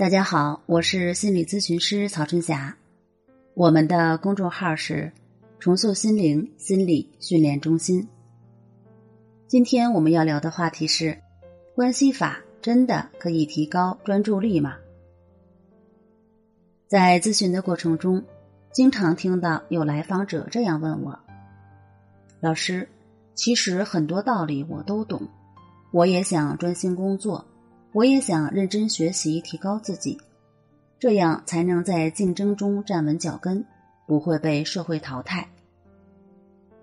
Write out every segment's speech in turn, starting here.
大家好，我是心理咨询师曹春霞，我们的公众号是“重塑心灵心理训练中心”。今天我们要聊的话题是：关系法真的可以提高专注力吗？在咨询的过程中，经常听到有来访者这样问我：“老师，其实很多道理我都懂，我也想专心工作。”我也想认真学习，提高自己，这样才能在竞争中站稳脚跟，不会被社会淘汰。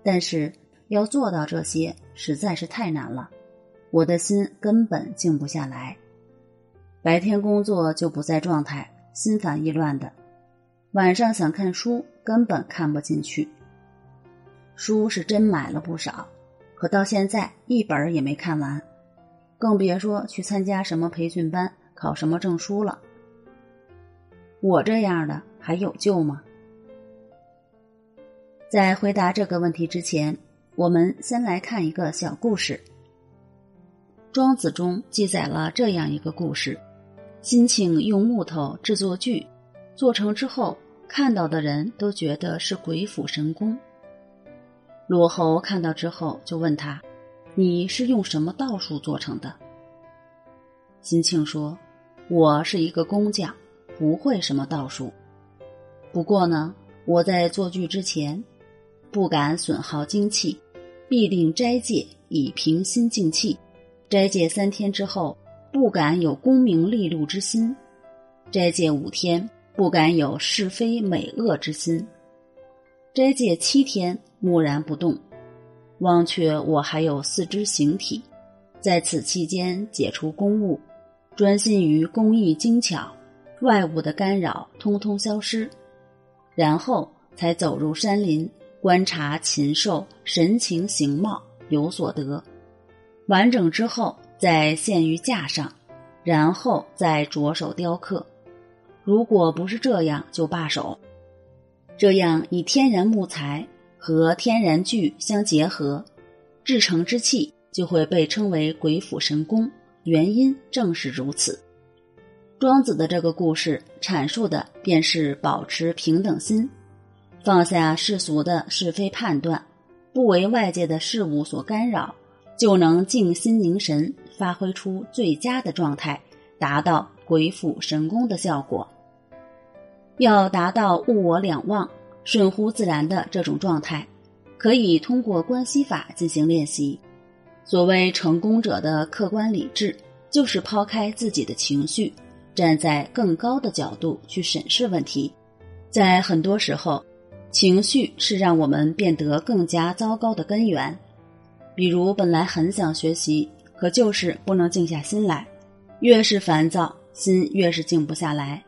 但是要做到这些实在是太难了，我的心根本静不下来。白天工作就不在状态，心烦意乱的；晚上想看书，根本看不进去。书是真买了不少，可到现在一本也没看完。更别说去参加什么培训班、考什么证书了。我这样的还有救吗？在回答这个问题之前，我们先来看一个小故事。《庄子》中记载了这样一个故事：辛请用木头制作锯，做成之后，看到的人都觉得是鬼斧神工。罗侯看到之后，就问他。你是用什么道术做成的？金庆说：“我是一个工匠，不会什么道术。不过呢，我在做剧之前，不敢损耗精气，必定斋戒以平心静气。斋戒三天之后，不敢有功名利禄之心；斋戒五天，不敢有是非美恶之心；斋戒七天，木然不动。”忘却我还有四肢形体，在此期间解除公务，专心于工艺精巧，外物的干扰通通消失，然后才走入山林，观察禽兽神情形貌有所得，完整之后再现于架上，然后再着手雕刻。如果不是这样，就罢手。这样以天然木材。和天然具相结合，制成之器就会被称为鬼斧神工。原因正是如此。庄子的这个故事阐述的便是保持平等心，放下世俗的是非判断，不为外界的事物所干扰，就能静心凝神，发挥出最佳的状态，达到鬼斧神工的效果。要达到物我两忘。顺乎自然的这种状态，可以通过关系法进行练习。所谓成功者的客观理智，就是抛开自己的情绪，站在更高的角度去审视问题。在很多时候，情绪是让我们变得更加糟糕的根源。比如，本来很想学习，可就是不能静下心来，越是烦躁，心越是静不下来。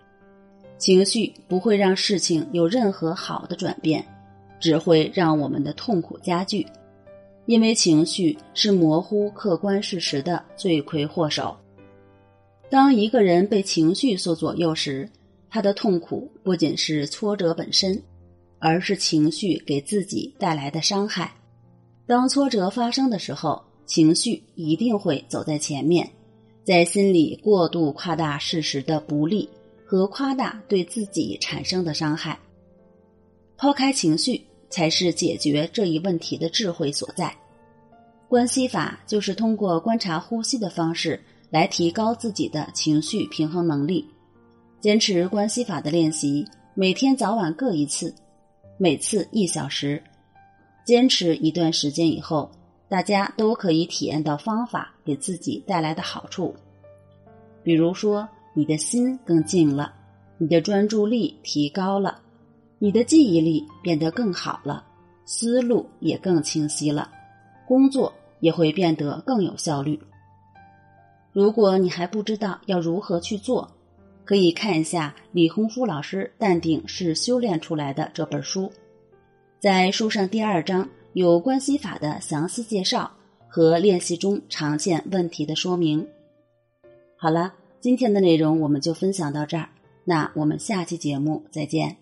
情绪不会让事情有任何好的转变，只会让我们的痛苦加剧。因为情绪是模糊客观事实的罪魁祸首。当一个人被情绪所左右时，他的痛苦不仅是挫折本身，而是情绪给自己带来的伤害。当挫折发生的时候，情绪一定会走在前面，在心里过度夸大事实的不利。和夸大对自己产生的伤害，抛开情绪才是解决这一问题的智慧所在。关系法就是通过观察呼吸的方式来提高自己的情绪平衡能力。坚持关系法的练习，每天早晚各一次，每次一小时。坚持一段时间以后，大家都可以体验到方法给自己带来的好处，比如说。你的心更静了，你的专注力提高了，你的记忆力变得更好了，思路也更清晰了，工作也会变得更有效率。如果你还不知道要如何去做，可以看一下李洪福老师《淡定是修炼出来的》这本书，在书上第二章有关系法的详细介绍和练习中常见问题的说明。好了。今天的内容我们就分享到这儿，那我们下期节目再见。